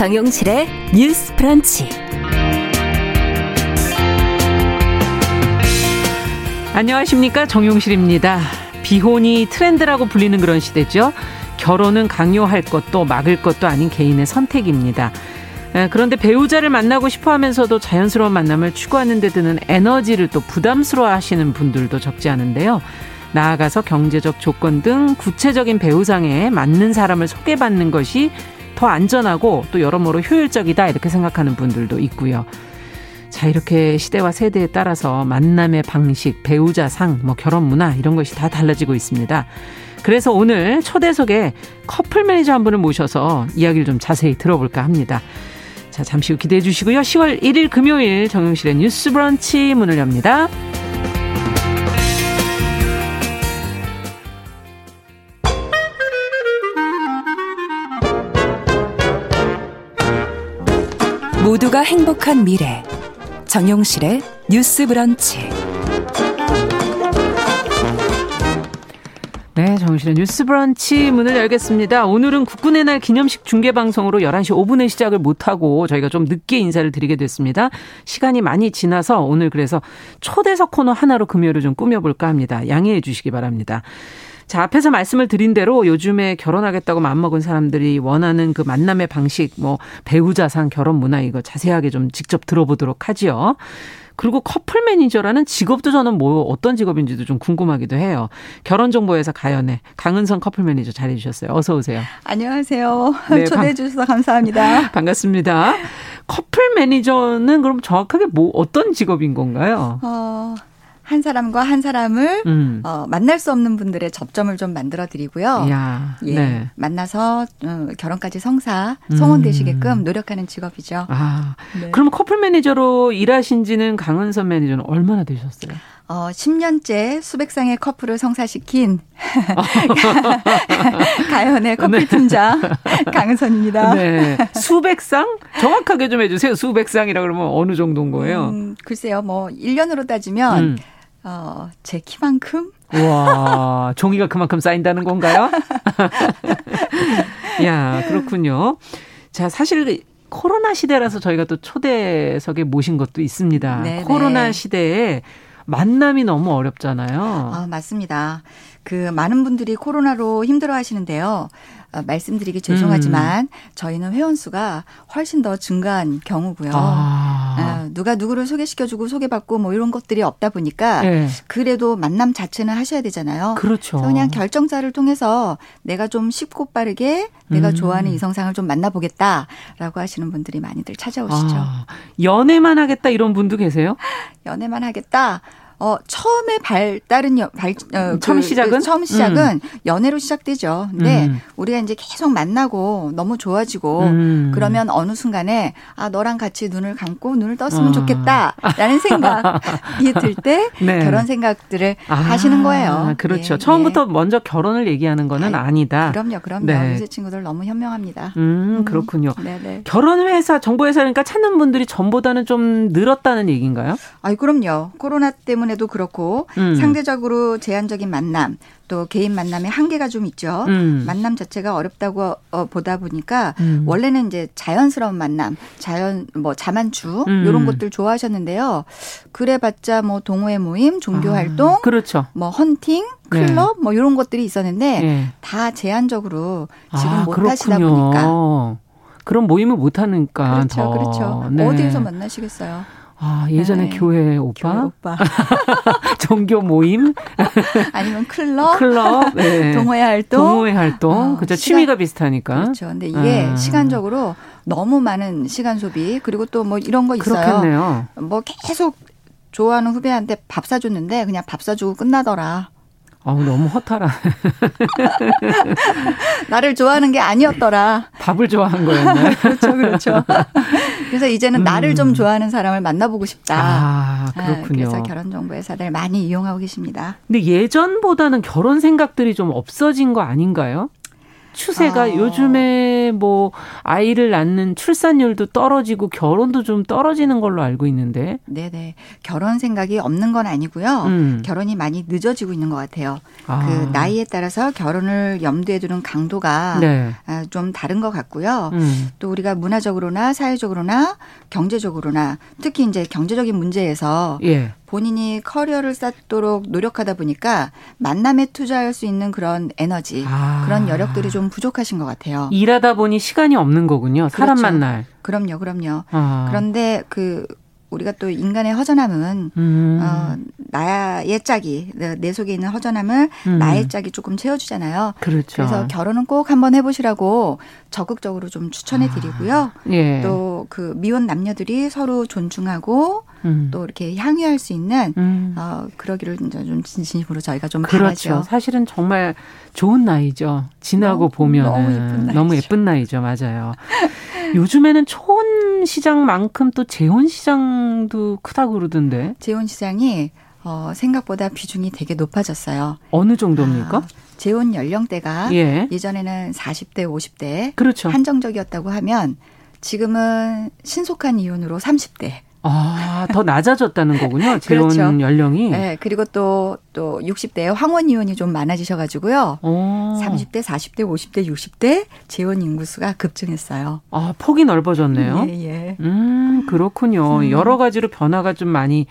정용실의 뉴스 프런치. 안녕하십니까. 정용실입니다. 비혼이 트렌드라고 불리는 그런 시대죠. 결혼은 강요할 것도 막을 것도 아닌 개인의 선택입니다. 그런데 배우자를 만나고 싶어 하면서도 자연스러운 만남을 추구하는 데 드는 에너지를 또 부담스러워 하시는 분들도 적지 않은데요. 나아가서 경제적 조건 등 구체적인 배우상에 맞는 사람을 소개받는 것이 더 안전하고 또 여러모로 효율적이다 이렇게 생각하는 분들도 있고요. 자, 이렇게 시대와 세대에 따라서 만남의 방식, 배우자 상, 뭐 결혼 문화 이런 것이 다 달라지고 있습니다. 그래서 오늘 초대석에 커플 매니저 한 분을 모셔서 이야기를 좀 자세히 들어볼까 합니다. 자, 잠시 후 기대해 주시고요. 10월 1일 금요일 정용실의 뉴스 브런치 문을 엽니다. 모두가 행복한 미래 정용실의 뉴스 브런치 네, 정신의 뉴스 브런치 문을 열겠습니다. 오늘은 국군의 날 기념식 중계 방송으로 11시 5분에 시작을 못하고 저희가 좀 늦게 인사를 드리게 됐습니다. 시간이 많이 지나서 오늘 그래서 초대석 코너 하나로 금요일을 좀 꾸며볼까 합니다. 양해해 주시기 바랍니다. 자, 앞에서 말씀을 드린 대로 요즘에 결혼하겠다고 맘먹은 사람들이 원하는 그 만남의 방식, 뭐 배우자상 결혼 문화 이거 자세하게 좀 직접 들어보도록 하지요. 그리고 커플 매니저라는 직업도 저는 뭐 어떤 직업인지도 좀 궁금하기도 해요. 결혼정보회사 가연의 강은성 커플 매니저 잘해 주셨어요. 어서 오세요. 안녕하세요. 네, 초대해 주셔서 감사합니다. 반갑습니다. 커플 매니저는 그럼 정확하게 뭐 어떤 직업인 건가요? 어, 한 사람과 한 사람을 음. 어, 만날 수 없는 분들의 접점을 좀 만들어 드리고요. 야, 예, 네. 만나서 어, 결혼까지 성사 성혼 되시게끔 음. 노력하는 직업이죠. 아, 네. 그럼 커플 매니저로 일하신 지는 강은선 매니저는 얼마나 되셨어요? 어, 10년째 수백 쌍의 커플을 성사시킨 가연의 커플 팀장 네. 강은선입니다. 네. 수백 쌍? 정확하게 좀 해주세요. 수백 쌍이라 그러면 어느 정도인 거예요? 음, 글쎄요, 뭐 1년으로 따지면 음. 어, 제 키만큼? 와, 종이가 그만큼 쌓인다는 건가요? 야, 그렇군요. 자, 사실 코로나 시대라서 저희가 또 초대석에 모신 것도 있습니다. 네네. 코로나 시대에 만남이 너무 어렵잖아요. 아, 맞습니다. 그 많은 분들이 코로나로 힘들어 하시는데요. 어, 말씀드리기 죄송하지만 음. 저희는 회원 수가 훨씬 더 증가한 경우고요. 아. 어, 누가 누구를 소개시켜주고 소개받고 뭐 이런 것들이 없다 보니까 네. 그래도 만남 자체는 하셔야 되잖아요. 그렇죠. 그냥 결정자를 통해서 내가 좀 쉽고 빠르게 내가 음. 좋아하는 이성상을 좀 만나보겠다라고 하시는 분들이 많이들 찾아오시죠. 아. 연애만 하겠다 이런 분도 계세요? 연애만 하겠다. 어, 처음에 발달은 발 어, 처음 그, 시작은 그 처음 시작은 음. 연애로 시작되죠. 근데 음. 우리가 이제 계속 만나고 너무 좋아지고 음. 그러면 어느 순간에 아 너랑 같이 눈을 감고 눈을 떴으면 아. 좋겠다라는 생각이 들때 네. 결혼 생각들을 아. 하시는 거예요. 그렇죠. 예, 처음부터 예. 먼저 결혼을 얘기하는 거는 아 아니다. 그럼요, 그럼요. 네. 요새 친구들 너무 현명합니다. 음, 음. 그렇군요. 네네. 결혼 회사 정보 회사니까 찾는 분들이 전보다는 좀 늘었다는 얘기인가요? 아, 그럼요. 코로나 때문에 때문에도 그렇고 음. 상대적으로 제한적인 만남 또 개인 만남의 한계가 좀 있죠. 음. 만남 자체가 어렵다고 어, 보다 보니까 음. 원래는 이제 자연스러운 만남, 자연 뭐 자만추 음. 이런 것들 좋아하셨는데요. 그래봤자 뭐 동호회 모임, 종교 아, 활동, 그렇죠. 뭐 헌팅, 클럽 네. 뭐 이런 것들이 있었는데 네. 다 제한적으로 지금 아, 못 그렇군요. 하시다 보니까 그런 모임을 못 하니까 그렇죠, 더. 그렇죠. 네. 어디에서 만나시겠어요? 아, 예전에 네. 교회 오빠? 교회 오빠. 종교 모임? 아니면 클럽? 클럽. 네. 동호회 활동? 동호회 활동. 어, 그죠. 취미가 비슷하니까. 그렇죠. 근데 이게 아. 시간적으로 너무 많은 시간 소비, 그리고 또 뭐 이런 거 있어요. 그렇겠네요. 뭐 계속 좋아하는 후배한테 밥 사줬는데 그냥 밥 사주고 끝나더라. 아우 너무 허탈한. 나를 좋아하는 게 아니었더라. 밥을 좋아한 거였나요? 그렇죠, 그렇죠. 그래서 이제는 음. 나를 좀 좋아하는 사람을 만나보고 싶다. 아, 네, 그렇군요. 그래서 결혼 정보 회사들 많이 이용하고 계십니다. 근데 예전보다는 결혼 생각들이 좀 없어진 거 아닌가요? 추세가 어. 요즘에 뭐 아이를 낳는 출산율도 떨어지고 결혼도 좀 떨어지는 걸로 알고 있는데. 네네. 결혼 생각이 없는 건 아니고요. 음. 결혼이 많이 늦어지고 있는 것 같아요. 아. 그 나이에 따라서 결혼을 염두에 두는 강도가 네. 아, 좀 다른 것 같고요. 음. 또 우리가 문화적으로나 사회적으로나 경제적으로나 특히 이제 경제적인 문제에서 예. 본인이 커리어를 쌓도록 노력하다 보니까 만남에 투자할 수 있는 그런 에너지, 아. 그런 여력들이 좀 부족하신 것 같아요. 일하다 보니 시간이 없는 거군요. 사람 그렇죠. 만날. 그럼요, 그럼요. 아. 그런데 그 우리가 또 인간의 허전함은 음. 어, 나의 짝이 내 속에 있는 허전함을 음. 나의 짝이 조금 채워주잖아요. 그렇죠. 그래서 결혼은 꼭 한번 해보시라고 적극적으로 좀 추천해 드리고요. 아. 예. 또그 미혼 남녀들이 서로 존중하고 음. 또 이렇게 향유할 수 있는 음. 어, 그러기를 좀 진심으로 저희가 좀 그렇죠. 바라죠. 사실은 정말 좋은 나이죠. 지나고 보면 너무 예쁜, 너무 예쁜 나이죠. 맞아요. 요즘에는 초혼 시장만큼 또 재혼 시장도 크다고 그러던데. 재혼 시장이 어, 생각보다 비중이 되게 높아졌어요. 어느 정도입니까? 아, 재혼 연령대가 예. 전에는 40대, 50대 그렇죠. 한정적이었다고 하면 지금은 신속한 이혼으로 30대. 아, 더 낮아졌다는 거군요. 재혼 그렇죠. 연령이. 네, 그리고 또, 또 60대에 황혼 이혼이 좀 많아지셔가지고요. 오. 30대, 40대, 50대, 60대 재혼 인구수가 급증했어요. 아, 폭이 넓어졌네요. 예, 예. 음, 그렇군요. 음. 여러 가지로 변화가 좀 많이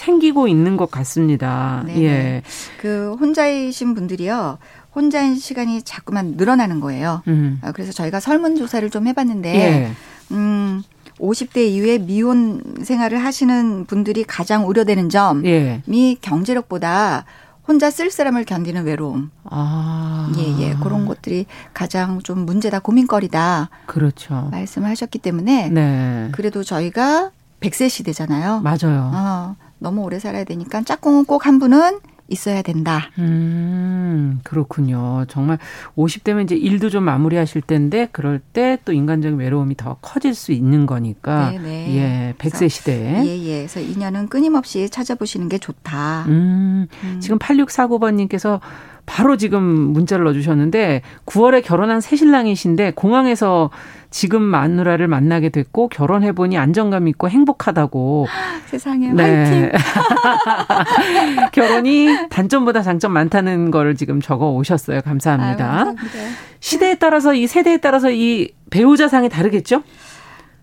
생기고 있는 것 같습니다. 네 예. 그 혼자이신 분들이요. 혼자인 시간이 자꾸만 늘어나는 거예요. 음. 아, 그래서 저희가 설문조사를 좀 해봤는데, 예. 음, 50대 이후에 미혼 생활을 하시는 분들이 가장 우려되는 점이 예. 경제력보다 혼자 쓸쓸함을 견디는 외로움. 아. 예, 예. 그런 것들이 가장 좀 문제다, 고민거리다. 그렇죠. 말씀하셨기 때문에. 네. 그래도 저희가 100세 시대잖아요. 맞아요. 어, 너무 오래 살아야 되니까 짝꿍은 꼭 한 분은 있어야 된다. 음, 그렇군요. 정말 50대면 이제 일도 좀 마무리하실 텐데 그럴 때 또 인간적인 외로움이 더 커질 수 있는 거니까. 네네. 네. 예, 100세 시대에. 예, 예. 그래서 인연은 끊임없이 찾아보시는 게 좋다. 음, 음. 지금 8649번 님께서 바로 지금 문자를 넣어주셨는데 9월에 결혼한 새 신랑이신데 공항에서 지금 마누라를 만나게 됐고 결혼해보니 안정감 있고 행복하다고. 세상에 네. 화이팅. 결혼이 단점보다 장점 많다는 걸 지금 적어 오셨어요. 감사합니다. 아유, 감사합니다. 시대에 따라서 이 세대에 따라서 이 배우자상이 다르겠죠?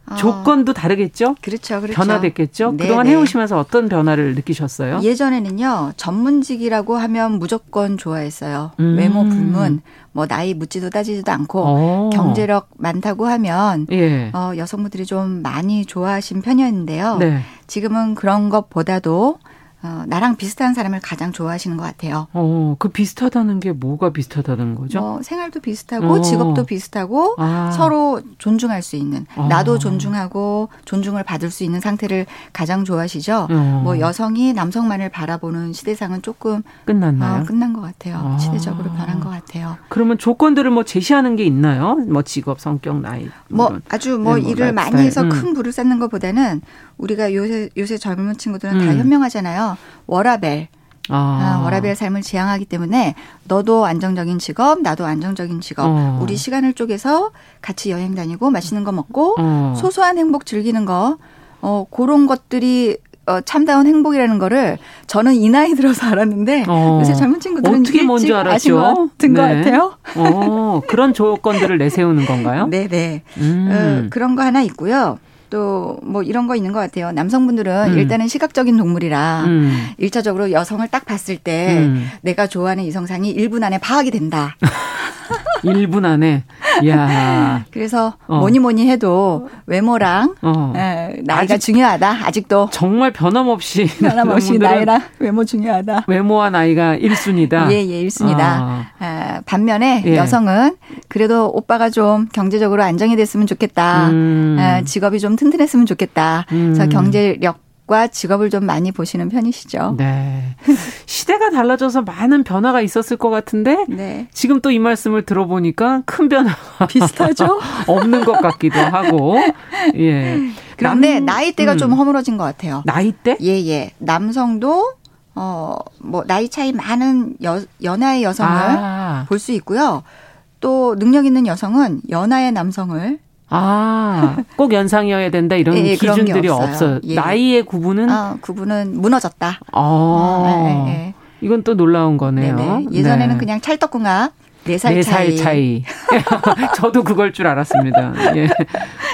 어. 조건도 다르겠죠? 그렇죠, 그렇죠. 변화됐겠죠? 네네. 그동안 네. 해오시면서 어떤 변화를 느끼셨어요? 예전에는요, 전문직이라고 하면 무조건 좋아했어요. 음. 외모 불문, 뭐 나이 묻지도 따지지도 않고 오. 어. 경제력 많다고 하면 예. 어, 여성분들이 좀 많이 좋아하신 편이었는데요. 네. 지금은 그런 것보다도 어, 나랑 비슷한 사람을 가장 좋아하시는 것 같아요. 어, 그 비슷하다는 게 뭐가 비슷하다는 거죠? 뭐 생활도 비슷하고 어. 직업도 비슷하고 아. 서로 존중할 수 있는 아. 나도 존중하고 존중을 받을 수 있는 상태를 가장 좋아하시죠. 어. 뭐 여성이 남성만을 바라보는 시대상은 조금 끝났나요? 어, 끝난 것 같아요. 아. 시대적으로 변한 것 같아요. 그러면 조건들을 뭐 제시하는 게 있나요? 뭐 직업, 성격, 나이. 뭐 아주 뭐, 네, 뭐 일을 많이 해서 음. 큰 부를 쌓는 것보다는 우리가 요새 요새 젊은 친구들은 음. 다 현명하잖아요. 워라벨. 아. 아, 워라벨 삶을 지향하기 때문에 너도 안정적인 직업, 나도 안정적인 직업. 어. 우리 시간을 쪼개서 같이 여행 다니고 맛있는 거 먹고 어. 소소한 행복 즐기는 거. 어, 그런 것들이 어, 참다운 행복이라는 거를 저는 이 나이 들어서 알았는데 어. 요새 젊은 친구들은 어떻게 뭔지 알았죠? 든것 네. 같아요. 어, 그런 조건들을 내세우는 건가요? 네네. 네. 음. 어, 그런 거 하나 있고요. 또 뭐 이런 거 있는 것 같아요. 남성분들은 음. 일단은 시각적인 동물이라 음. 1차적으로 여성을 딱 봤을 때 음. 내가 좋아하는 이성상이 1분 안에 파악이 된다. 1분 안에. 야. 그래서 어. 뭐니 뭐니 해도 외모랑 어. 에, 나이가 아직, 중요하다. 아직도 정말 변함없이 변함없이 나이랑 외모 중요하다. 외모와 나이가 1순위다. 예, 예, 1순위다. 아. 아, 반면에 예. 여성은 그래도 오빠가 좀 경제적으로 안정이 됐으면 좋겠다. 음. 아, 직업이 좀 튼튼했으면 좋겠다. 음. 그래서 경제력 과 직업을 좀 많이 보시는 편이시죠. 네. 시대가 달라져서 많은 변화가 있었을 것 같은데 네. 지금 또 이 말씀을 들어보니까 큰 변화가 비슷하죠? 없는 것 같기도 하고. 예. 그런데 남, 나이대가 음. 좀 허물어진 것 같아요. 나이대? 예, 예. 남성도 어, 뭐 나이 차이 많은 여, 연하의 여성을 아. 볼수 있고요. 또 능력 있는 여성은 연하의 남성을 아, 꼭 연상이어야 된다 이런 예, 기준들이 없어요. 예. 나이의 구분은 아, 구분은 무너졌다. 아, 아 예, 예. 이건 또 놀라운 거네요. 네네. 예전에는 네. 그냥 찰떡궁합 4살, 4살 차이. 차이. 저도 그걸 줄 알았습니다. 예.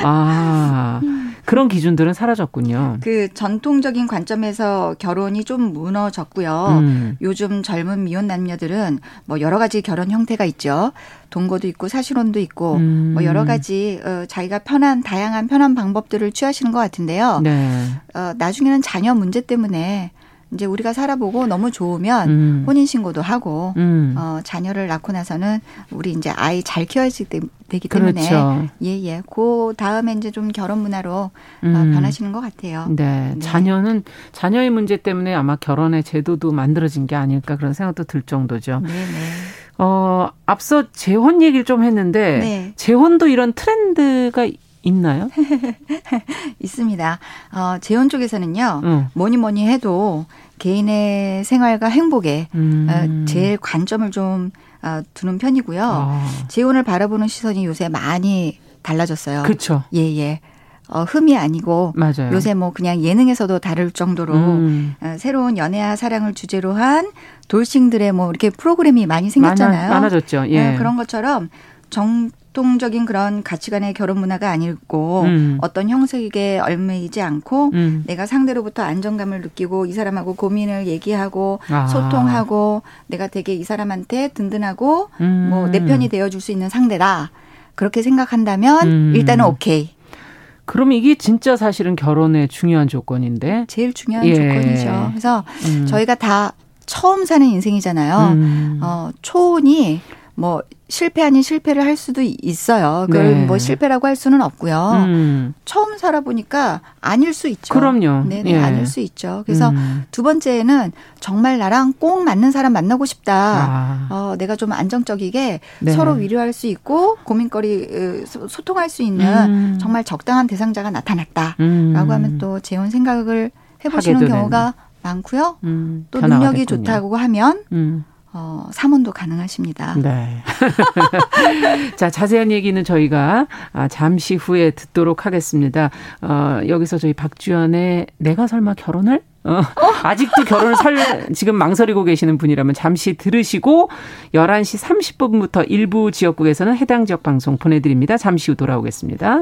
아. 그런 기준들은 사라졌군요. 그 전통적인 관점에서 결혼이 좀 무너졌고요. 음. 요즘 젊은 미혼 남녀들은 뭐 여러 가지 결혼 형태가 있죠. 동거도 있고 사실혼도 있고 음. 뭐 여러 가지 어, 자기가 편한 다양한 편한 방법들을 취하시는 것 같은데요. 네. 어, 나중에는 자녀 문제 때문에 이제 우리가 살아보고 너무 좋으면 음. 혼인 신고도 하고 음. 어, 자녀를 낳고 나서는 우리 이제 아이 잘 키워야 되기 때문에 그렇죠. 예예. 예. 그 다음에 이제 좀 결혼 문화로 어, 음. 어, 변하시는 것 같아요. 네. 네. 자녀는 자녀의 문제 때문에 아마 결혼의 제도도 만들어진 게 아닐까 그런 생각도 들 정도죠. 네, 네. 어, 앞서 재혼 얘기를 좀 했는데 네. 재혼도 이런 트렌드가 있나요? 있습니다. 어, 재혼 쪽에서는요, 응. 뭐니 뭐니 해도 개인의 생활과 행복에 음. 어, 제일 관점을 좀 어, 두는 편이고요. 아. 재혼을 바라보는 시선이 요새 많이 달라졌어요. 그렇죠. 예, 예. 어, 흠이 아니고 맞아요. 요새 뭐 그냥 예능에서도 다를 정도로 음. 어, 새로운 연애와 사랑을 주제로 한 돌싱들의 뭐 이렇게 프로그램이 많이 생겼잖아요. 많아, 졌죠 예. 네, 그런 것처럼 정 전통적인 그런 가치관의 결혼 문화가 아니고 음. 어떤 형식에 얼매이지 않고 음. 내가 상대로부터 안정감을 느끼고 이 사람하고 고민을 얘기하고 아. 소통하고 내가 되게 이 사람한테 든든하고 음. 뭐내 편이 되어줄 수 있는 상대다 그렇게 생각한다면 음. 일단은 오케이. 그럼 이게 진짜 사실은 결혼의 중요한 조건인데 제일 중요한 예. 조건이죠. 그래서 음. 저희가 다 처음 사는 인생이잖아요. 음. 어, 초혼이 뭐 실패 아닌 실패를 할 수도 있어요. 그걸 네. 뭐 실패라고 할 수는 없고요. 음. 처음 살아보니까 아닐 수 있죠. 그럼요. 네네, 예. 아닐 수 있죠. 그래서 음. 두 번째는 정말 나랑 꼭 맞는 사람 만나고 싶다. 아. 어, 내가 좀 안정적이게 네. 서로 위로할 수 있고 고민거리 소통할 수 있는 음. 정말 적당한 대상자가 나타났다라고 음. 하면 또 재혼 생각을 해보시는 경우가 많고요. 음. 또 능력이 됐군요. 좋다고 하면 음. 어, 삼원도 가능하십니다. 네. 자, 자세한 얘기는 저희가 아, 잠시 후에 듣도록 하겠습니다. 어, 여기서 저희 박주연의 내가 설마 결혼을? 어, 아직도 결혼을 설, 지금 망설이고 계시는 분이라면 잠시 들으시고 11시 30분부터 일부 지역국에서는 해당 지역 방송 보내드립니다. 잠시 후 돌아오겠습니다.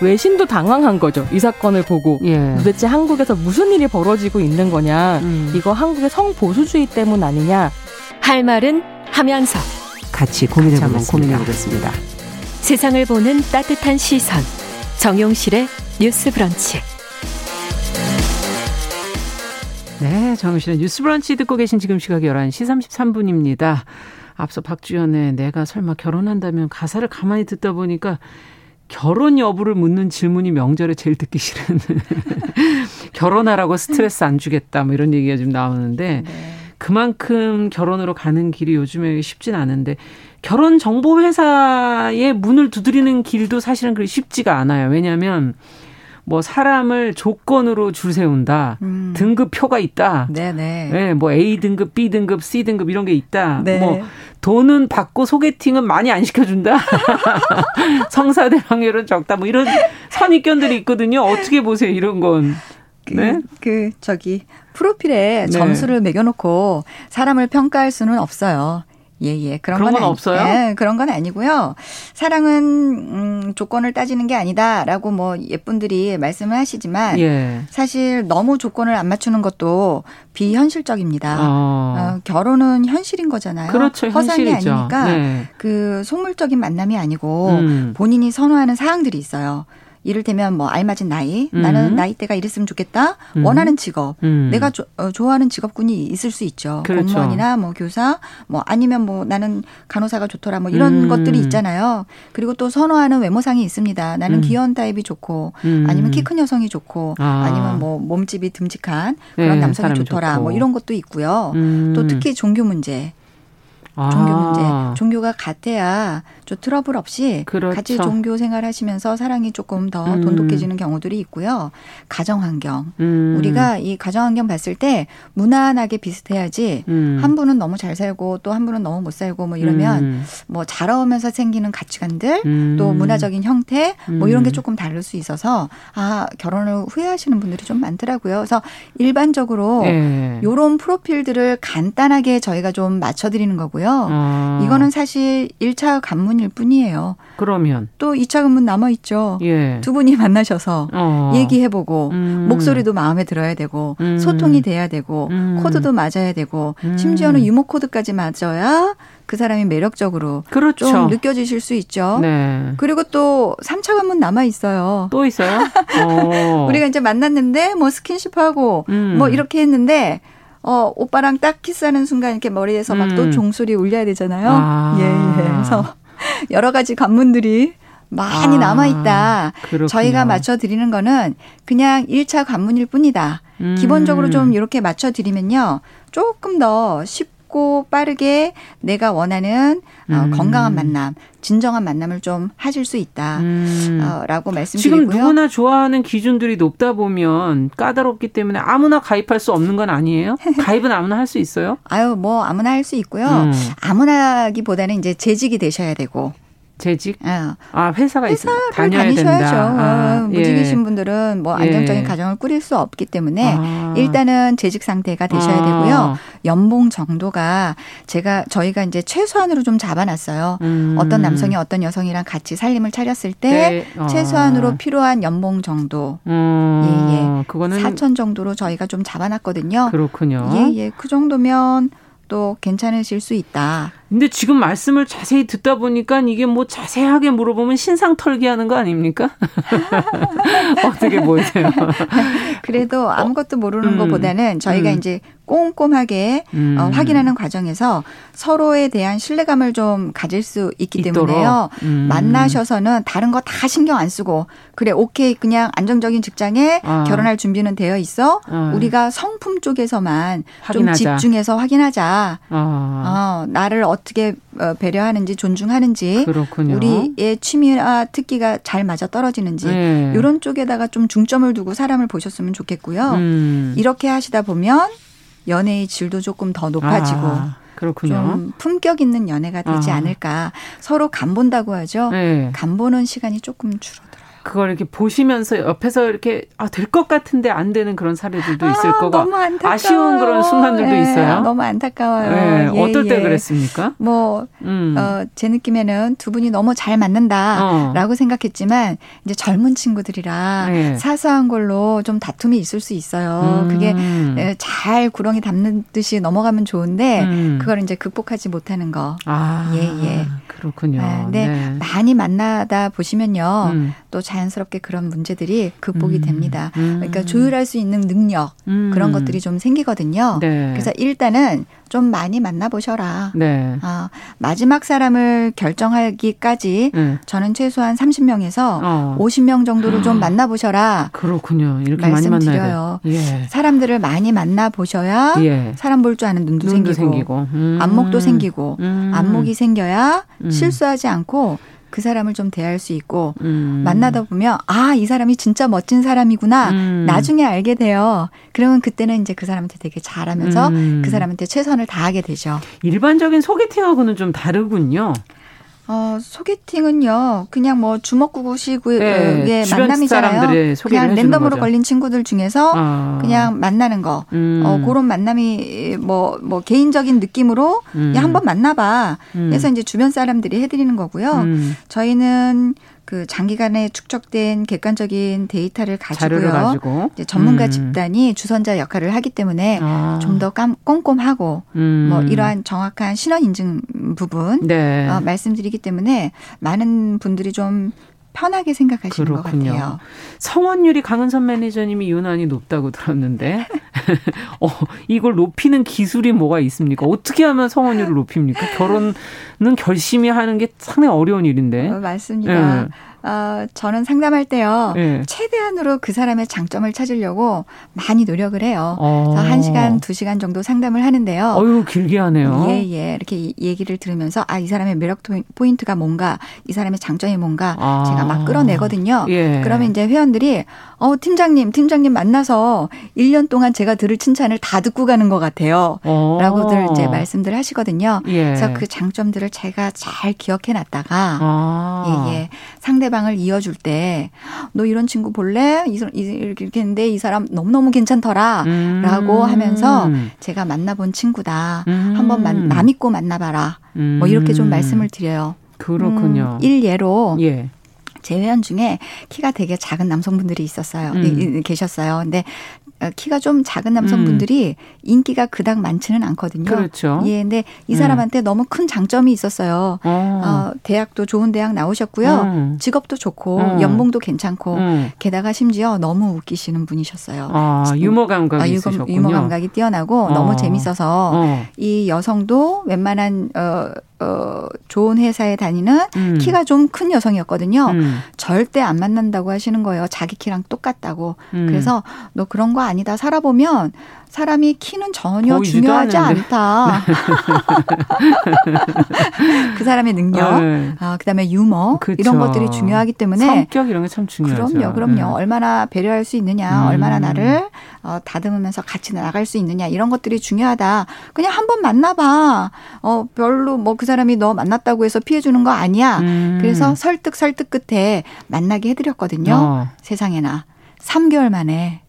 외신도 당황한 거죠. 이 사건을 보고 예. 도대체 한국에서 무슨 일이 벌어지고 있는 거냐. 음. 이거 한국의 성보수주의 때문 아니냐. 할 말은 하면서 같이 고민해보면 고민해보겠습니다. 세상을 보는 따뜻한 시선. 정용실의 뉴스 브런치. 네, 정용실의 뉴스 브런치 듣고 계신 지금 시각 11시 33분입니다. 앞서 박주연의 내가 설마 결혼한다면 가사를 가만히 듣다 보니까 결혼 여부를 묻는 질문이 명절에 제일 듣기 싫은 결혼하라고 스트레스 안 주겠다 뭐 이런 얘기가 좀 나오는데 네. 그만큼 결혼으로 가는 길이 요즘에 쉽진 않은데 결혼 정보 회사의 문을 두드리는 길도 사실은 그리 쉽지가 않아요. 왜냐하면 뭐 사람을 조건으로 줄 세운다. 음. 등급표가 있다. 네네. 네, 뭐 A 등급, B 등급, C 등급 이런 게 있다. 네. 뭐 돈은 받고 소개팅은 많이 안 시켜준다. 성사될 확률은 적다. 뭐 이런 선입견들이 있거든요. 어떻게 보세요, 이런 건. 그, 네? 그, 저기, 프로필에 네. 점수를 매겨놓고 사람을 평가할 수는 없어요. 예, 예. 그런, 그런 건, 건, 없어요? 예, 그런 건 아니고요. 사랑은 음, 조건을 따지는 게 아니다라고 뭐 예쁜들이 말씀을 하시지만 예. 사실 너무 조건을 안 맞추는 것도 비현실적입니다. 어. 어, 결혼은 현실인 거잖아요. 그렇죠. 허상이 현실이죠. 아니니까 네. 그 속물적인 만남이 아니고 음. 본인이 선호하는 사항들이 있어요. 이를테면 뭐 알맞은 나이, 음. 나는 나이대가 이랬으면 좋겠다. 음. 원하는 직업, 음. 내가 조, 어, 좋아하는 직업군이 있을 수 있죠. 그렇죠. 공무원이나 뭐 교사, 뭐 아니면 뭐 나는 간호사가 좋더라, 뭐 이런 음. 것들이 있잖아요. 그리고 또 선호하는 외모상이 있습니다. 나는 음. 귀여운 타입이 좋고, 음. 아니면 키 큰 여성이 좋고, 아. 니면뭐 몸집이 듬직한 그런 네, 남성이 좋더라, 좋고. 뭐 이런 것도 있고요. 또 특히 종교 문제. 종교 문제. 아. 종교가 같아야 좀 트러블 없이 그렇죠. 같이 종교 생활하시면서 사랑이 조금 더 음. 돈독해지는 경우들이 있고요. 가정 환경. 음. 우리가 이 가정 환경 봤을 때 무난하게 비슷해야지 음. 한 분은 너무 잘 살고 또 한 분은 너무 못 살고 뭐 이러면 음. 뭐 자라오면서 생기는 가치관들 음. 또 문화적인 형태 뭐 이런 게 음. 조금 다를 수 있어서 아 결혼을 후회하시는 분들이 좀 많더라고요. 그래서 일반적으로 예. 요런 프로필들을 간단하게 저희가 좀 맞춰드리는 거고요. 아. 이거는 사실 1차 관문 일 뿐이에요. 그러면 또 2차 관문 남아 있죠. 예. 두 분이 만나셔서 어. 얘기해보고 음. 목소리도 마음에 들어야 되고 음. 소통이 돼야 되고 음. 코드도 맞아야 되고 음. 심지어는 유머 코드까지 맞아야 그 사람이 매력적으로 그렇죠. 좀 느껴지실 수 있죠. 네. 그리고 또 3차 관문 남아 있어요. 또 있어요? 어. 우리가 이제 만났는데 뭐 스킨십하고 음. 뭐 이렇게 했는데 어, 오빠랑 딱 키스하는 순간 이렇게 머리에서 음. 막또 종소리 울려야 되잖아요. 아. 예, 예. 그래서 여러 가지 관문들이 많이 아. 남아있다. 그렇군요. 저희가 맞춰드리는 거는 그냥 1차 관문일 뿐이다. 음. 기본적으로 좀 이렇게 맞춰드리면요. 조금 더 쉽고 쉽고 빠르게 내가 원하는 어, 음. 건강한 만남, 진정한 만남을 좀 하실 수 있다라고 음. 어, 말씀드리고요. 지금 누구나 좋아하는 기준들이 높다 보면 까다롭기 때문에 아무나 가입할 수 없는 건 아니에요? 가입은 아무나 할 수 있어요? 아유, 뭐 아무나 할 수 있고요. 음. 아무나기보다는 이제 재직이 되셔야 되고 재직? 어. 아 회사가 있어 다녀야 다니셔야죠. 아, 어, 무직이신 예. 분들은 뭐 안정적인 예. 가정을 꾸릴 수 없기 때문에 아. 일단은 재직 상태가 되셔야 아. 되고요. 연봉 정도가 제가 저희가 이제 최소한으로 좀 잡아놨어요. 음. 어떤 남성이 어떤 여성이랑 같이 살림을 차렸을 때 네. 최소한으로 필요한 연봉 정도. 음. 예, 예. 그거는 4천 정도로 저희가 좀 잡아놨거든요. 그렇군요. 예, 예. 그 정도면 또 괜찮으실 수 있다. 근데 지금 말씀을 자세히 듣다 보니까 이게 뭐 자세하게 물어보면 신상 털기 하는 거 아닙니까? 어떻게 보이세요? 그래도 아무것도 모르는 음. 것보다는 저희가 음. 이제 꼼꼼하게 어, 음. 어, 확인하는 과정에서 서로에 대한 신뢰감을 좀 가질 수 있기 있도록. 때문에요. 음. 만나셔서는 다른 거 다 신경 안 쓰고 그래 오케이 그냥 안정적인 직장에 아. 결혼할 준비는 되어 있어. 아. 우리가 성품 쪽에서만 확인하자. 좀 집중해서 확인하자. 아. 어, 나를 어떻게 어, 배려하는지 존중하는지 그렇군요. 우리의 취미와 특기가 잘 맞아 떨어지는지 네. 이런 쪽에다가 좀 중점을 두고 사람을 보셨으면 좋겠고요. 음. 이렇게 하시다 보면 연애의 질도 조금 더 높아지고 아. 그렇군요. 좀 품격 있는 연애가 되지 아. 않을까. 서로 간 본다고 하죠. 네. 간 보는 시간이 조금 줄어들어요. 그걸 이렇게 보시면서 옆에서 이렇게 아, 될 것 같은데 안 되는 그런 사례들도 아, 있을 거고 아쉬운 그런 순간들도 네, 있어요. 너무 안타까워요. 네, 예, 어떨 예. 때 그랬습니까? 뭐, 음. 어, 제 느낌에는 두 분이 너무 잘 맞는다라고 어. 생각했지만 이제 젊은 친구들이라 네. 사소한 걸로 좀 다툼이 있을 수 있어요. 음. 그게 잘 구렁이 담는 듯이 넘어가면 좋은데 음. 그걸 이제 극복하지 못하는 거. 아, 예, 예. 그렇군요. 네, 네. 많이 만나다 보시면요. 음. 또 자연스럽게 그런 문제들이 극복이 음. 됩니다. 음. 그러니까 조율할 수 있는 능력 음. 그런 것들이 좀 생기거든요. 네. 그래서 일단은 좀 많이 만나보셔라. 네. 아, 마지막 사람을 결정하기까지 네. 저는 최소한 30명에서 어. 50명 정도를 좀 만나보셔라. 그렇군요. 이렇게 만나요. 예. 사람들을 많이 만나보셔야 예. 사람 볼 줄 아는 눈도, 눈도 생기고, 생기고. 음. 안목도 생기고 음. 안목이 생겨야 음. 실수하지 않고 그 사람을 좀 대할 수 있고 음. 만나다 보면 아 이 사람이 진짜 멋진 사람이구나 음. 나중에 알게 돼요. 그러면 그때는 이제 그 사람한테 되게 잘하면서 음. 그 사람한테 최선을 다하게 되죠. 일반적인 소개팅하고는 좀 다르군요. 어, 소개팅은요, 그냥 뭐 주먹구구식의 네, 만남이잖아요. 그냥 랜덤으로 거죠. 걸린 친구들 중에서 아. 그냥 만나는 거. 음. 어, 그런 만남이 뭐, 뭐 개인적인 느낌으로 음. 한번 만나봐. 음. 그래서 이제 주변 사람들이 해드리는 거고요. 음. 저희는 그 장기간에 축적된 객관적인 데이터를 가지고요. 가지고. 이제 전문가 음. 집단이 주선자 역할을 하기 때문에 아. 좀더 꼼꼼하고 음. 뭐 이러한 정확한 신원 인증 부분 네. 어, 말씀드리기 때문에 많은 분들이 좀 편하게 생각하시는 그렇군요. 것 같아요. 성원율이 강은선 매니저님이 유난히 높다고 들었는데 어, 이걸 높이는 기술이 뭐가 있습니까? 어떻게 하면 성원율을 높입니까? 결혼은 결심이 하는 게 상당히 어려운 일인데. 어, 맞습니다. 네. 어, 저는 상담할 때요. 네. 최대한으로 그 사람의 장점을 찾으려고 많이 노력을 해요. 어. 그래서 1시간, 2시간 정도 상담을 하는데요. 어유 길게 하네요. 예, 예. 이렇게 얘기를 들으면서 아, 이 사람의 매력 포인트가 뭔가, 이 사람의 장점이 뭔가 아. 제가 막 끌어내거든요. 예. 그러면 이제 회원들이 어, 팀장님, 팀장님 만나서 1년 동안 제가 들을 칭찬을 다 듣고 가는 것 같아요. 어. 라고들 이제 말씀들 하시거든요. 예. 그래서 그 장점들을 제가 잘 기억해 놨다가, 아. 예, 예. 상대방 을 이어줄 때, 너 이런 친구 볼래? 이렇게 했는데 이 사람 너무너무 괜찮더라. 음. 라고 하면서 제가 만나본 친구다. 음. 한번 만, 나 믿고 만나봐라. 음. 뭐 이렇게 좀 말씀을 드려요. 그렇군요. 음, 일예로. 예. 제 회원 중에 키가 되게 작은 남성분들이 있었어요. 음. 계셨어요. 근데 어, 키가 좀 작은 남성분들이 음. 인기가 그닥 많지는 않거든요. 그렇죠. 예, 근데 이 사람한테 음. 너무 큰 장점이 있었어요. 어. 어 대학도 좋은 대학 나오셨고요. 음. 직업도 좋고 음. 연봉도 괜찮고 음. 게다가 심지어 너무 웃기시는 분이셨어요. 아, 유머 감각이 아, 있으셨군요. 유머 감각이 뛰어나고 어. 너무 재밌어서 어. 이 여성도 웬만한 어 어, 좋은 회사에 다니는 음. 키가 좀 큰 여성이었거든요. 음. 절대 안 만난다고 하시는 거예요. 자기 키랑 똑같다고. 음. 그래서 너 그런 거 아니다. 살아보면 사람이 키는 전혀 중요하지 않는데. 않다. 그 사람의 능력, 네. 아, 그다음에 유머 그쵸. 이런 것들이 중요하기 때문에 성격 이런 게 참 중요하죠. 그럼요, 그럼요. 네. 얼마나 배려할 수 있느냐, 음. 얼마나 나를 어, 다듬으면서 같이 나갈 수 있느냐 이런 것들이 중요하다. 그냥 한 번 만나봐. 어, 별로 뭐 그 사람이 너 만났다고 해서 피해 주는 거 아니야. 음. 그래서 설득 설득 끝에 만나게 해드렸거든요. 어. 세상에나 3개월 만에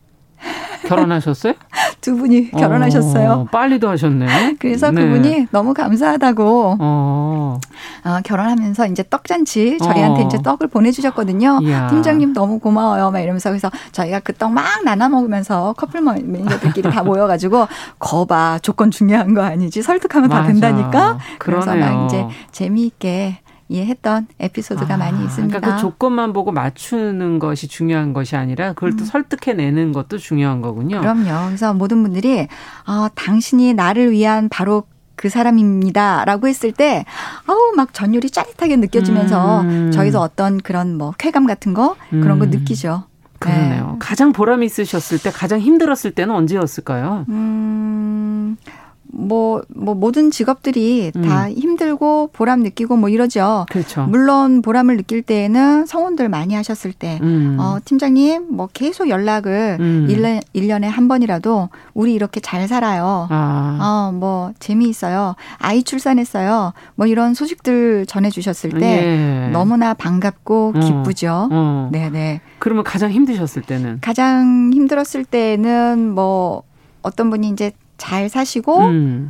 결혼하셨어요? 두 분이 결혼하셨어요. 어, 빨리도 하셨네. 그래서 네. 그분이 너무 감사하다고 어. 어, 결혼하면서 이제 떡잔치 저희한테 어. 이제 떡을 보내주셨거든요. 이야. 팀장님 너무 고마워요. 막 이러면서 그래서 저희가 그 떡 막 나눠 먹으면서 커플 매니저들끼리 다 모여가지고 거봐 조건 중요한 거 아니지 설득하면 맞아. 다 된다니까. 그러네요. 그래서 막 이제 재미있게 이해했던 에피소드가 아, 많이 있습니다. 그러니까 그 조건만 보고 맞추는 것이 중요한 것이 아니라 그걸 또 음. 설득해내는 것도 중요한 거군요. 그럼요. 그래서 모든 분들이 어, 당신이 나를 위한 바로 그 사람입니다라고 했을 때 아우 막 전율이 짜릿하게 느껴지면서 음. 저희도 어떤 그런 뭐 쾌감 같은 거 그런 음. 거 느끼죠. 그러네요. 네. 가장 보람 있으셨을 때 가장 힘들었을 때는 언제였을까요? 음. 뭐, 뭐, 모든 직업들이 음. 다 힘들고 보람 느끼고 뭐 이러죠. 그렇죠. 물론 보람을 느낄 때에는 성원들 많이 하셨을 때, 음. 어, 팀장님, 뭐 계속 연락을 음. 1년, 1년에 한 번이라도 우리 이렇게 잘 살아요. 아. 어, 뭐, 재미있어요. 아이 출산했어요. 뭐 이런 소식들 전해주셨을 때 예. 너무나 반갑고 어. 기쁘죠. 어. 네네. 그러면 가장 힘드셨을 때는? 가장 힘들었을 때는 뭐, 어떤 분이 이제 잘 사시고 음.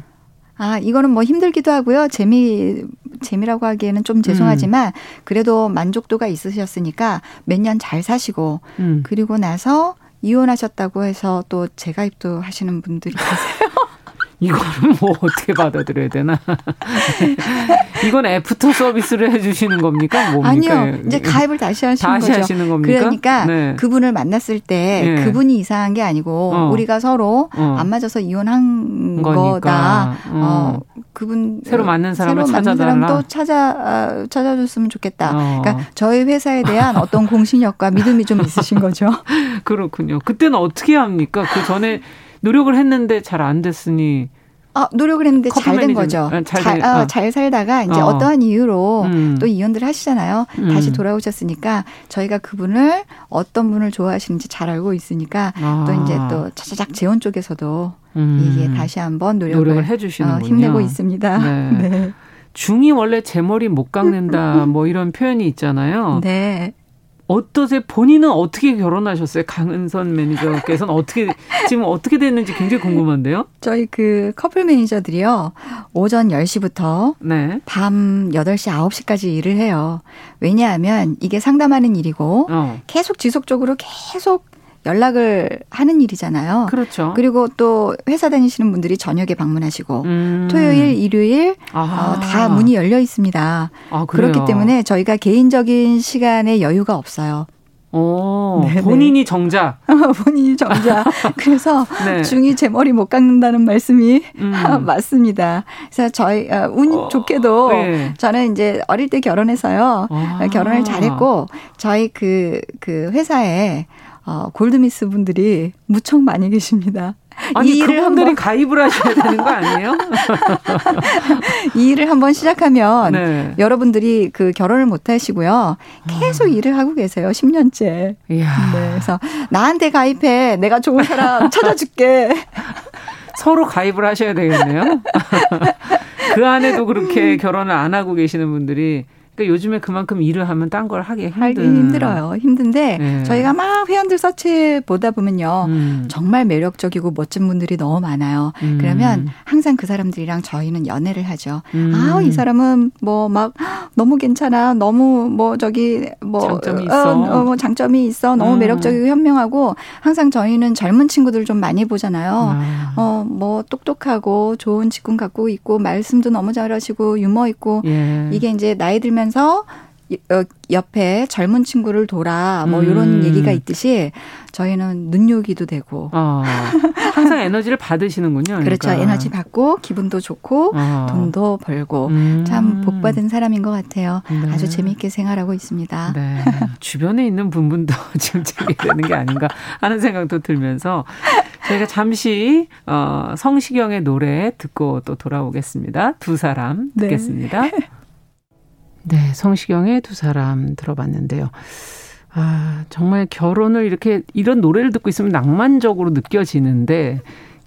아 이거는 뭐 힘들기도 하고요 재미 재미라고 하기에는 좀 죄송하지만 음. 그래도 만족도가 있으셨으니까 몇 년 잘 사시고 음. 그리고 나서 이혼하셨다고 해서 또 재가입도 하시는 분들이 계세요. 이거는 뭐 어떻게 받아들여야 되나? 이건 애프터 서비스를 해주시는 겁니까? 뭡니까? 아니요. 이제 가입을 다시 하시는 다시 거죠. 하시는 겁니까? 그러니까 네. 그분을 만났을 때 네. 그분이 이상한 게 아니고 어. 우리가 서로 어. 안 맞아서 이혼한 거니까. 거다. 어. 어. 그분 새로 맞는 사람을 새로 찾아달라. 사람 또 찾아 어, 찾아줬으면 좋겠다. 어. 그러니까 저희 회사에 대한 어떤 공신력과 믿음이 좀 있으신 거죠. 그렇군요. 그때는 어떻게 합니까? 그 전에 노력을 했는데 잘 안 됐으니 어, 노력을 했는데 잘 된 거죠. 아, 잘, 잘, 어, 어. 잘 살다가 이제 어. 떠한 이유로 음. 또 이혼들 하시잖아요. 음. 다시 돌아오셨으니까 저희가 그분을 어떤 분을 좋아하시는지 잘 알고 있으니까 아. 또 이제 또 차차작 재혼 쪽에서도 음. 이게 다시 한번 노력을, 노력을 해주시는 어, 힘내고 있습니다. 네. 네. 중이 원래 제 머리 못 깎는다 뭐 이런 표현이 있잖아요. 네. 어떠세요? 본인은 어떻게 결혼하셨어요? 강은선 매니저께서는 어떻게 지금 어떻게 됐는지 굉장히 궁금한데요. 저희 그 커플 매니저들이요. 오전 10시부터 네. 밤 8시 9시까지 일을 해요. 왜냐하면 이게 상담하는 일이고 어. 계속 지속적으로 계속 연락을 하는 일이잖아요. 그렇죠. 그리고 또 회사 다니시는 분들이 저녁에 방문하시고 음. 토요일, 일요일 아. 어, 다 문이 열려 있습니다. 아, 그렇기 때문에 저희가 개인적인 시간에 여유가 없어요. 오, 네네. 본인이 정작. 본인이 정작. 그래서 네. 중이 제 머리 못 깎는다는 말씀이 음. 맞습니다. 그래서 저희 어, 운 어, 좋게도 네. 저는 이제 어릴 때 결혼해서요. 아. 결혼을 잘했고 저희 그그 그 회사에 어, 골드미스 분들이 무척 많이 계십니다. 아니 이 일을 한번... 가입을 하셔야 되는 거 아니에요? 이 일을 한번 시작하면 네. 여러분들이 그 결혼을 못 하시고요. 계속 아. 일을 하고 계세요. 10년째. 이야. 네, 그래서 나한테 가입해. 내가 좋은 사람 찾아줄게. 서로 가입을 하셔야 되겠네요. 그 안에도 그렇게 결혼을 안 하고 계시는 분들이 그러니까 요즘에 그만큼 일을 하면 딴 걸 하기 힘든. 힘들어요. 힘든데 네. 저희가 막 회원들 서치 보다 보면요. 음. 정말 매력적이고 멋진 분들이 너무 많아요. 음. 그러면 항상 그 사람들이랑 저희는 연애를 하죠. 음. 아, 이 사람은 뭐 막 너무 괜찮아. 너무 뭐 저기 뭐 장점이 있어. 어, 어, 뭐 장점이 있어. 너무 음. 매력적이고 현명하고 항상 저희는 젊은 친구들 좀 많이 보잖아요. 아. 어, 뭐 똑똑하고 좋은 직군 갖고 있고 말씀도 너무 잘하시고 유머 있고 예. 이게 이제 나이 들면 하면서 어, 옆에 젊은 친구를 돌아 뭐 이런 음. 얘기가 있듯이 저희는 눈요기도 되고 어, 항상 에너지를 받으시는군요. 그러니까. 그렇죠. 에너지 받고 기분도 좋고 어. 돈도 벌고 음. 참 복 받은 사람인 것 같아요. 네. 아주 재미있게 생활하고 있습니다. 네. 주변에 있는 분분도 지금 재미되는 게 아닌가 하는 생각도 들면서 저희가 잠시 어, 성시경의 노래 듣고 또 돌아오겠습니다. 두 사람 네. 듣겠습니다. 네. 네, 성시경의 두 사람 들어봤는데요. 아, 정말 결혼을 이렇게 이런 노래를 듣고 있으면 낭만적으로 느껴지는데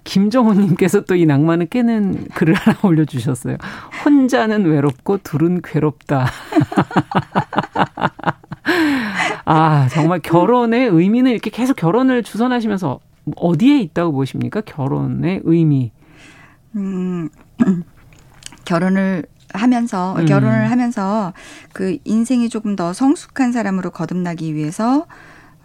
김정호 님께서 또 이 낭만을 깨는 글을 하나 올려 주셨어요. 혼자는 외롭고 둘은 괴롭다. 아, 정말 결혼의 의미는 이렇게 계속 결혼을 주선하시면서 어디에 있다고 보십니까? 결혼의 의미. 음, 결혼을 하면서 음. 결혼을 하면서 그 인생이 조금 더 성숙한 사람으로 거듭나기 위해서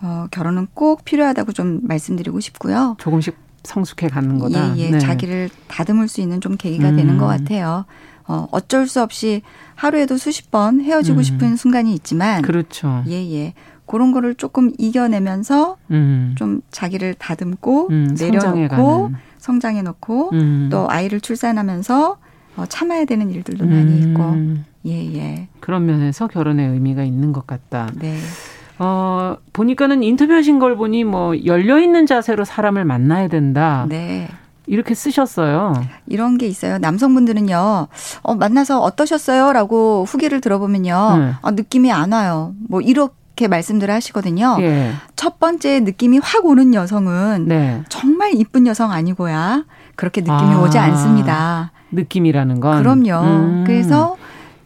어 결혼은 꼭 필요하다고 좀 말씀드리고 싶고요. 조금씩 성숙해 가는 거다. 예, 예. 네. 자기를 다듬을 수 있는 좀 계기가 음. 되는 것 같아요. 어, 어쩔 수 없이 하루에도 수십 번 헤어지고 음. 싶은 순간이 있지만. 그렇죠. 예, 예. 그런 거를 조금 이겨내면서 음. 좀 자기를 다듬고 음, 내려놓고 성장해 놓고 음. 또 아이를 출산하면서 어, 참아야 되는 일들도 음. 많이 있고 예 예. 그런 면에서 결혼의 의미가 있는 것 같다. 네. 어, 보니까는 인터뷰하신 걸 보니 뭐 열려 있는 자세로 사람을 만나야 된다. 네. 이렇게 쓰셨어요. 이런 게 있어요. 남성분들은요, 어, 만나서 어떠셨어요? 라고 후기를 들어보면요, 네. 어, 느낌이 안 와요. 뭐, 이렇게 말씀들을 하시거든요. 예. 첫 번째 느낌이 확 오는 여성은 네. 정말 이쁜 여성 아니고야 그렇게 느낌이 아. 오지 않습니다. 느낌이라는 건. 그럼요. 음. 그래서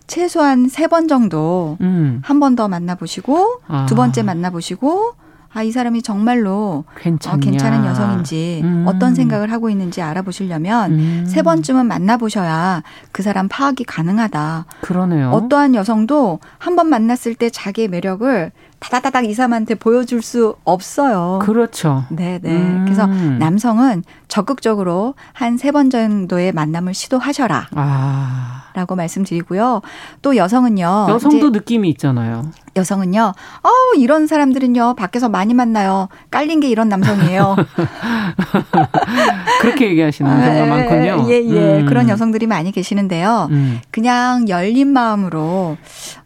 최소한 세 번 정도 음. 한번 더 만나보시고 아. 두 번째 만나보시고 아, 이 사람이 정말로 어, 괜찮은 여성인지 음. 어떤 생각을 하고 있는지 알아보시려면 음. 세 번쯤은 만나보셔야 그 사람 파악이 가능하다. 그러네요. 어떠한 여성도 한 번 만났을 때 자기의 매력을 다다다닥 이 사람한테 보여줄 수 없어요. 그렇죠. 네네. 네. 음. 그래서 남성은 적극적으로 한 세 번 정도의 만남을 시도하셔라. 아. 라고 말씀드리고요. 또 여성은요. 여성도 느낌이 있잖아요. 여성은요. 어우, 이런 사람들은요. 밖에서 많이 만나요. 깔린 게 이런 남성이에요. 그렇게 얘기하시는 경우가 아, 많군요. 예, 예. 음. 그런 여성들이 많이 계시는데요. 음. 그냥 열린 마음으로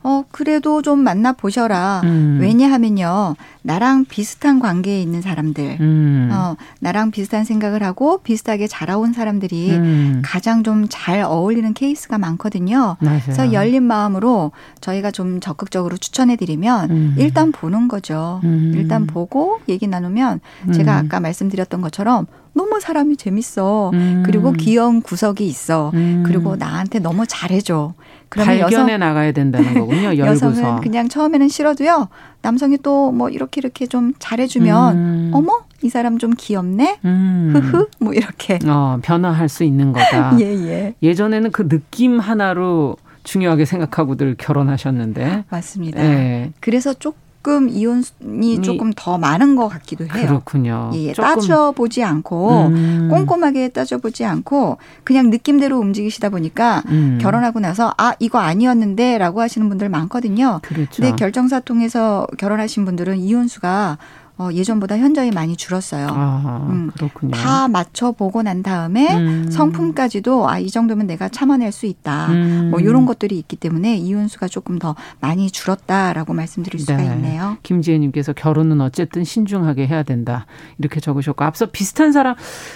어, 그래도 좀 만나 보셔라. 음. 왜냐하면요. 나랑 비슷한 관계에 있는 사람들, 음. 어, 나랑 비슷한 생각을 하고 비슷하게 자라온 사람들이 음. 가장 좀 잘 어울리는 케이스가 많거든요. 맞아요. 그래서 열린 마음으로 저희가 좀 적극적으로 추천해드리면 음. 일단 보는 거죠. 음. 일단 보고 얘기 나누면 제가 음. 아까 말씀드렸던 것처럼 너무 사람이 재밌어. 음. 그리고 귀여운 구석이 있어. 음. 그리고 나한테 너무 잘해줘. 그러면 발견해 여성, 나가야 된다는 거군요. 여성은 그냥 처음에는 싫어도요. 남성이 또 뭐 이렇게 이렇게 좀 잘해주면 음. 어머 이 사람 좀 귀엽네. 음. 흐흐 뭐 이렇게. 어 변화할 수 있는 거다. 예 예. 예전에는 그 느낌 하나로 중요하게 생각하고들 결혼하셨는데. 맞습니다. 예. 그래서 쪽 조금 이혼이 조금 더 많은 것 같기도 해요. 그렇군요. 예, 예. 따져보지 않고 음. 꼼꼼하게 따져보지 않고 그냥 느낌대로 움직이시다 보니까 음. 결혼하고 나서 아 이거 아니었는데라고 하시는 분들 많거든요. 그렇죠. 근데 결정사 통해서 결혼하신 분들은 이혼수가 어, 예전보다 현저히 많이 줄었어요. 아, 음, 그렇군요. 다 맞춰보고 난 다음에 음. 성품까지도 아, 이 정도면 내가 참아낼 수 있다. 음. 뭐 이런 것들이 있기 때문에 이혼수가 조금 더 많이 줄었다라고 말씀드릴 수가 네. 있네요. 김지혜님께서 결혼은 어쨌든 신중하게 해야 된다. 이렇게 적으셨고 앞서 비슷한 사람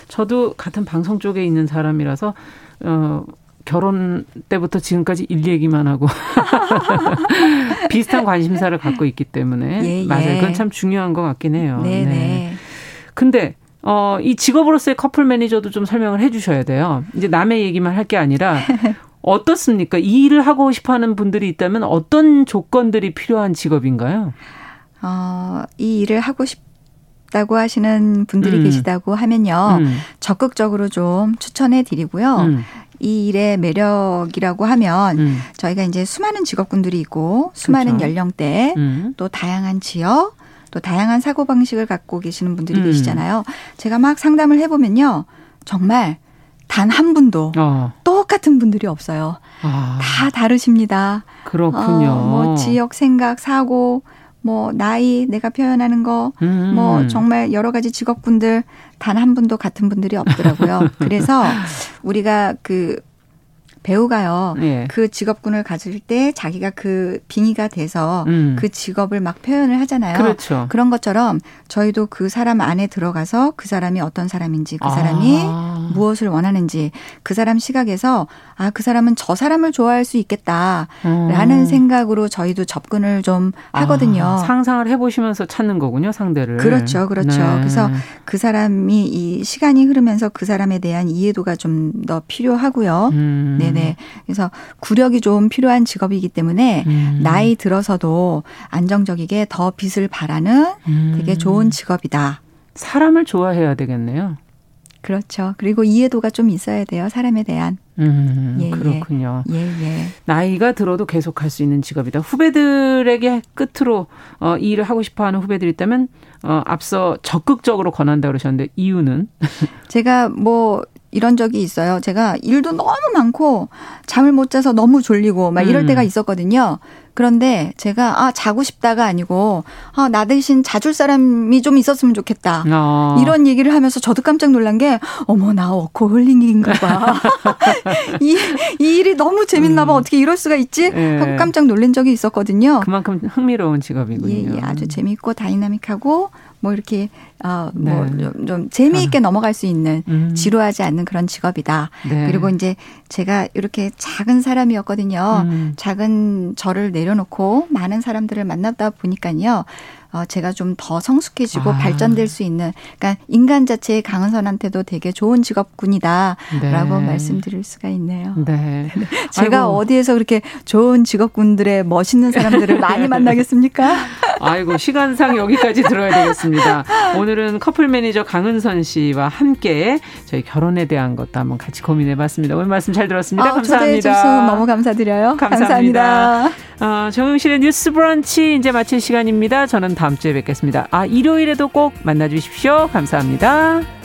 저도 같은 방송 쪽에 있는 사람이라서 어, 결혼 때부터 지금까지 일 얘기만 하고 비슷한 관심사를 갖고 있기 때문에 예, 예. 맞아요. 그건 참 중요한 것 같긴 해요. 네, 네. 네. 근데 어, 이 직업으로서의 커플 매니저도 좀 설명을 해 주셔야 돼요. 이제 남의 얘기만 할 게 아니라 어떻습니까? 이 일을 하고 싶어 하는 분들이 있다면 어떤 조건들이 필요한 직업인가요? 어, 이 일을 하고 싶 다고 하시는 분들이 음. 계시다고 하면요. 음. 적극적으로 좀 추천해 드리고요. 음. 이 일의 매력이라고 하면 음. 저희가 이제 수많은 직업군들이 있고 수많은 그렇죠. 연령대 음. 또 다양한 지역 또 다양한 사고 방식을 갖고 계시는 분들이 음. 계시잖아요. 제가 막 상담을 해 보면요, 정말 단 한 분도 어. 똑같은 분들이 없어요. 아. 다 다르십니다. 그렇군요. 어, 뭐 지역 생각, 사고, 뭐 나이 내가 표현하는 거, 음. 뭐 정말 여러 가지 직업군들 단 한 분도 같은 분들이 없더라고요. 그래서 우리가 그 배우가요. 예. 그 직업군을 가질 때 자기가 그 빙의가 돼서 음. 그 직업을 막 표현을 하잖아요. 그렇죠. 그런 것처럼 저희도 그 사람 안에 들어가서 그 사람이 어떤 사람인지 그 사람이 아. 무엇을 원하는지 그 사람 시각에서 아, 그 사람은 저 사람을 좋아할 수 있겠다라는 음. 생각으로 저희도 접근을 좀 하거든요. 아, 상상을 해보시면서 찾는 거군요, 상대를. 그렇죠, 그렇죠. 네. 그래서 그 사람이 이 시간이 흐르면서 그 사람에 대한 이해도가 좀 더 필요하고요. 음. 네 네. 그래서 구력이 좀 필요한 직업이기 때문에 음. 나이 들어서도 안정적이게 더 빛을 발하는 음. 되게 좋은 직업이다. 사람을 좋아해야 되겠네요. 그렇죠. 그리고 이해도가 좀 있어야 돼요. 사람에 대한. 음, 예, 예. 그렇군요. 예, 예. 나이가 들어도 계속 할 수 있는 직업이다. 후배들에게 끝으로 어, 이 일을 하고 싶어 하는 후배들이 있다면 어, 앞서 적극적으로 권한다 그러셨는데 이유는? 제가 뭐 이런 적이 있어요. 제가 일도 너무 많고 잠을 못 자서 너무 졸리고 막 이럴 음. 때가 있었거든요. 그런데 제가 아 자고 싶다가 아니고 아 나 대신 자줄 사람이 좀 있었으면 좋겠다. 어. 이런 얘기를 하면서 저도 깜짝 놀란 게 어머 나 워커홀릭인가 봐. 이, 이 일이 너무 재밌나 봐. 음. 어떻게 이럴 수가 있지? 예. 하고 깜짝 놀란 적이 있었거든요. 그만큼 흥미로운 직업이군요. 예, 예 아주 재밌고 다이나믹하고 뭐 이렇게 어뭐 네. 좀, 재미있게 아. 넘어갈 수 있는 음. 지루하지 않는 그런 직업이다. 네. 그리고 이제 제가 이렇게 작은 사람이었거든요. 음. 작은 저를 내려놓고 많은 사람들을 만나다 보니까요. 어, 제가 좀 더 성숙해지고 아. 발전될 수 있는 그러니까 인간 자체의 강은선한테도 되게 좋은 직업군이다라고 네. 말씀드릴 수가 있네요. 네. 네. 제가 아이고. 어디에서 그렇게 좋은 직업군들의 멋있는 사람들을 많이 만나겠습니까? 아이고 시간상 여기까지 들어야 되겠습니다. 오늘은 커플 매니저 강은선 씨와 함께 저희 결혼에 대한 것도 한번 같이 고민해봤습니다. 오늘 말씀 잘 들었습니다. 아, 감사합니다. 너무 감사드려요. 감사합니다. 감사합니다. 어, 정용실의 뉴스 브런치 이제 마칠 시간입니다. 저는 다음 주에 뵙겠습니다. 아, 일요일에도 꼭 만나 주십시오. 감사합니다.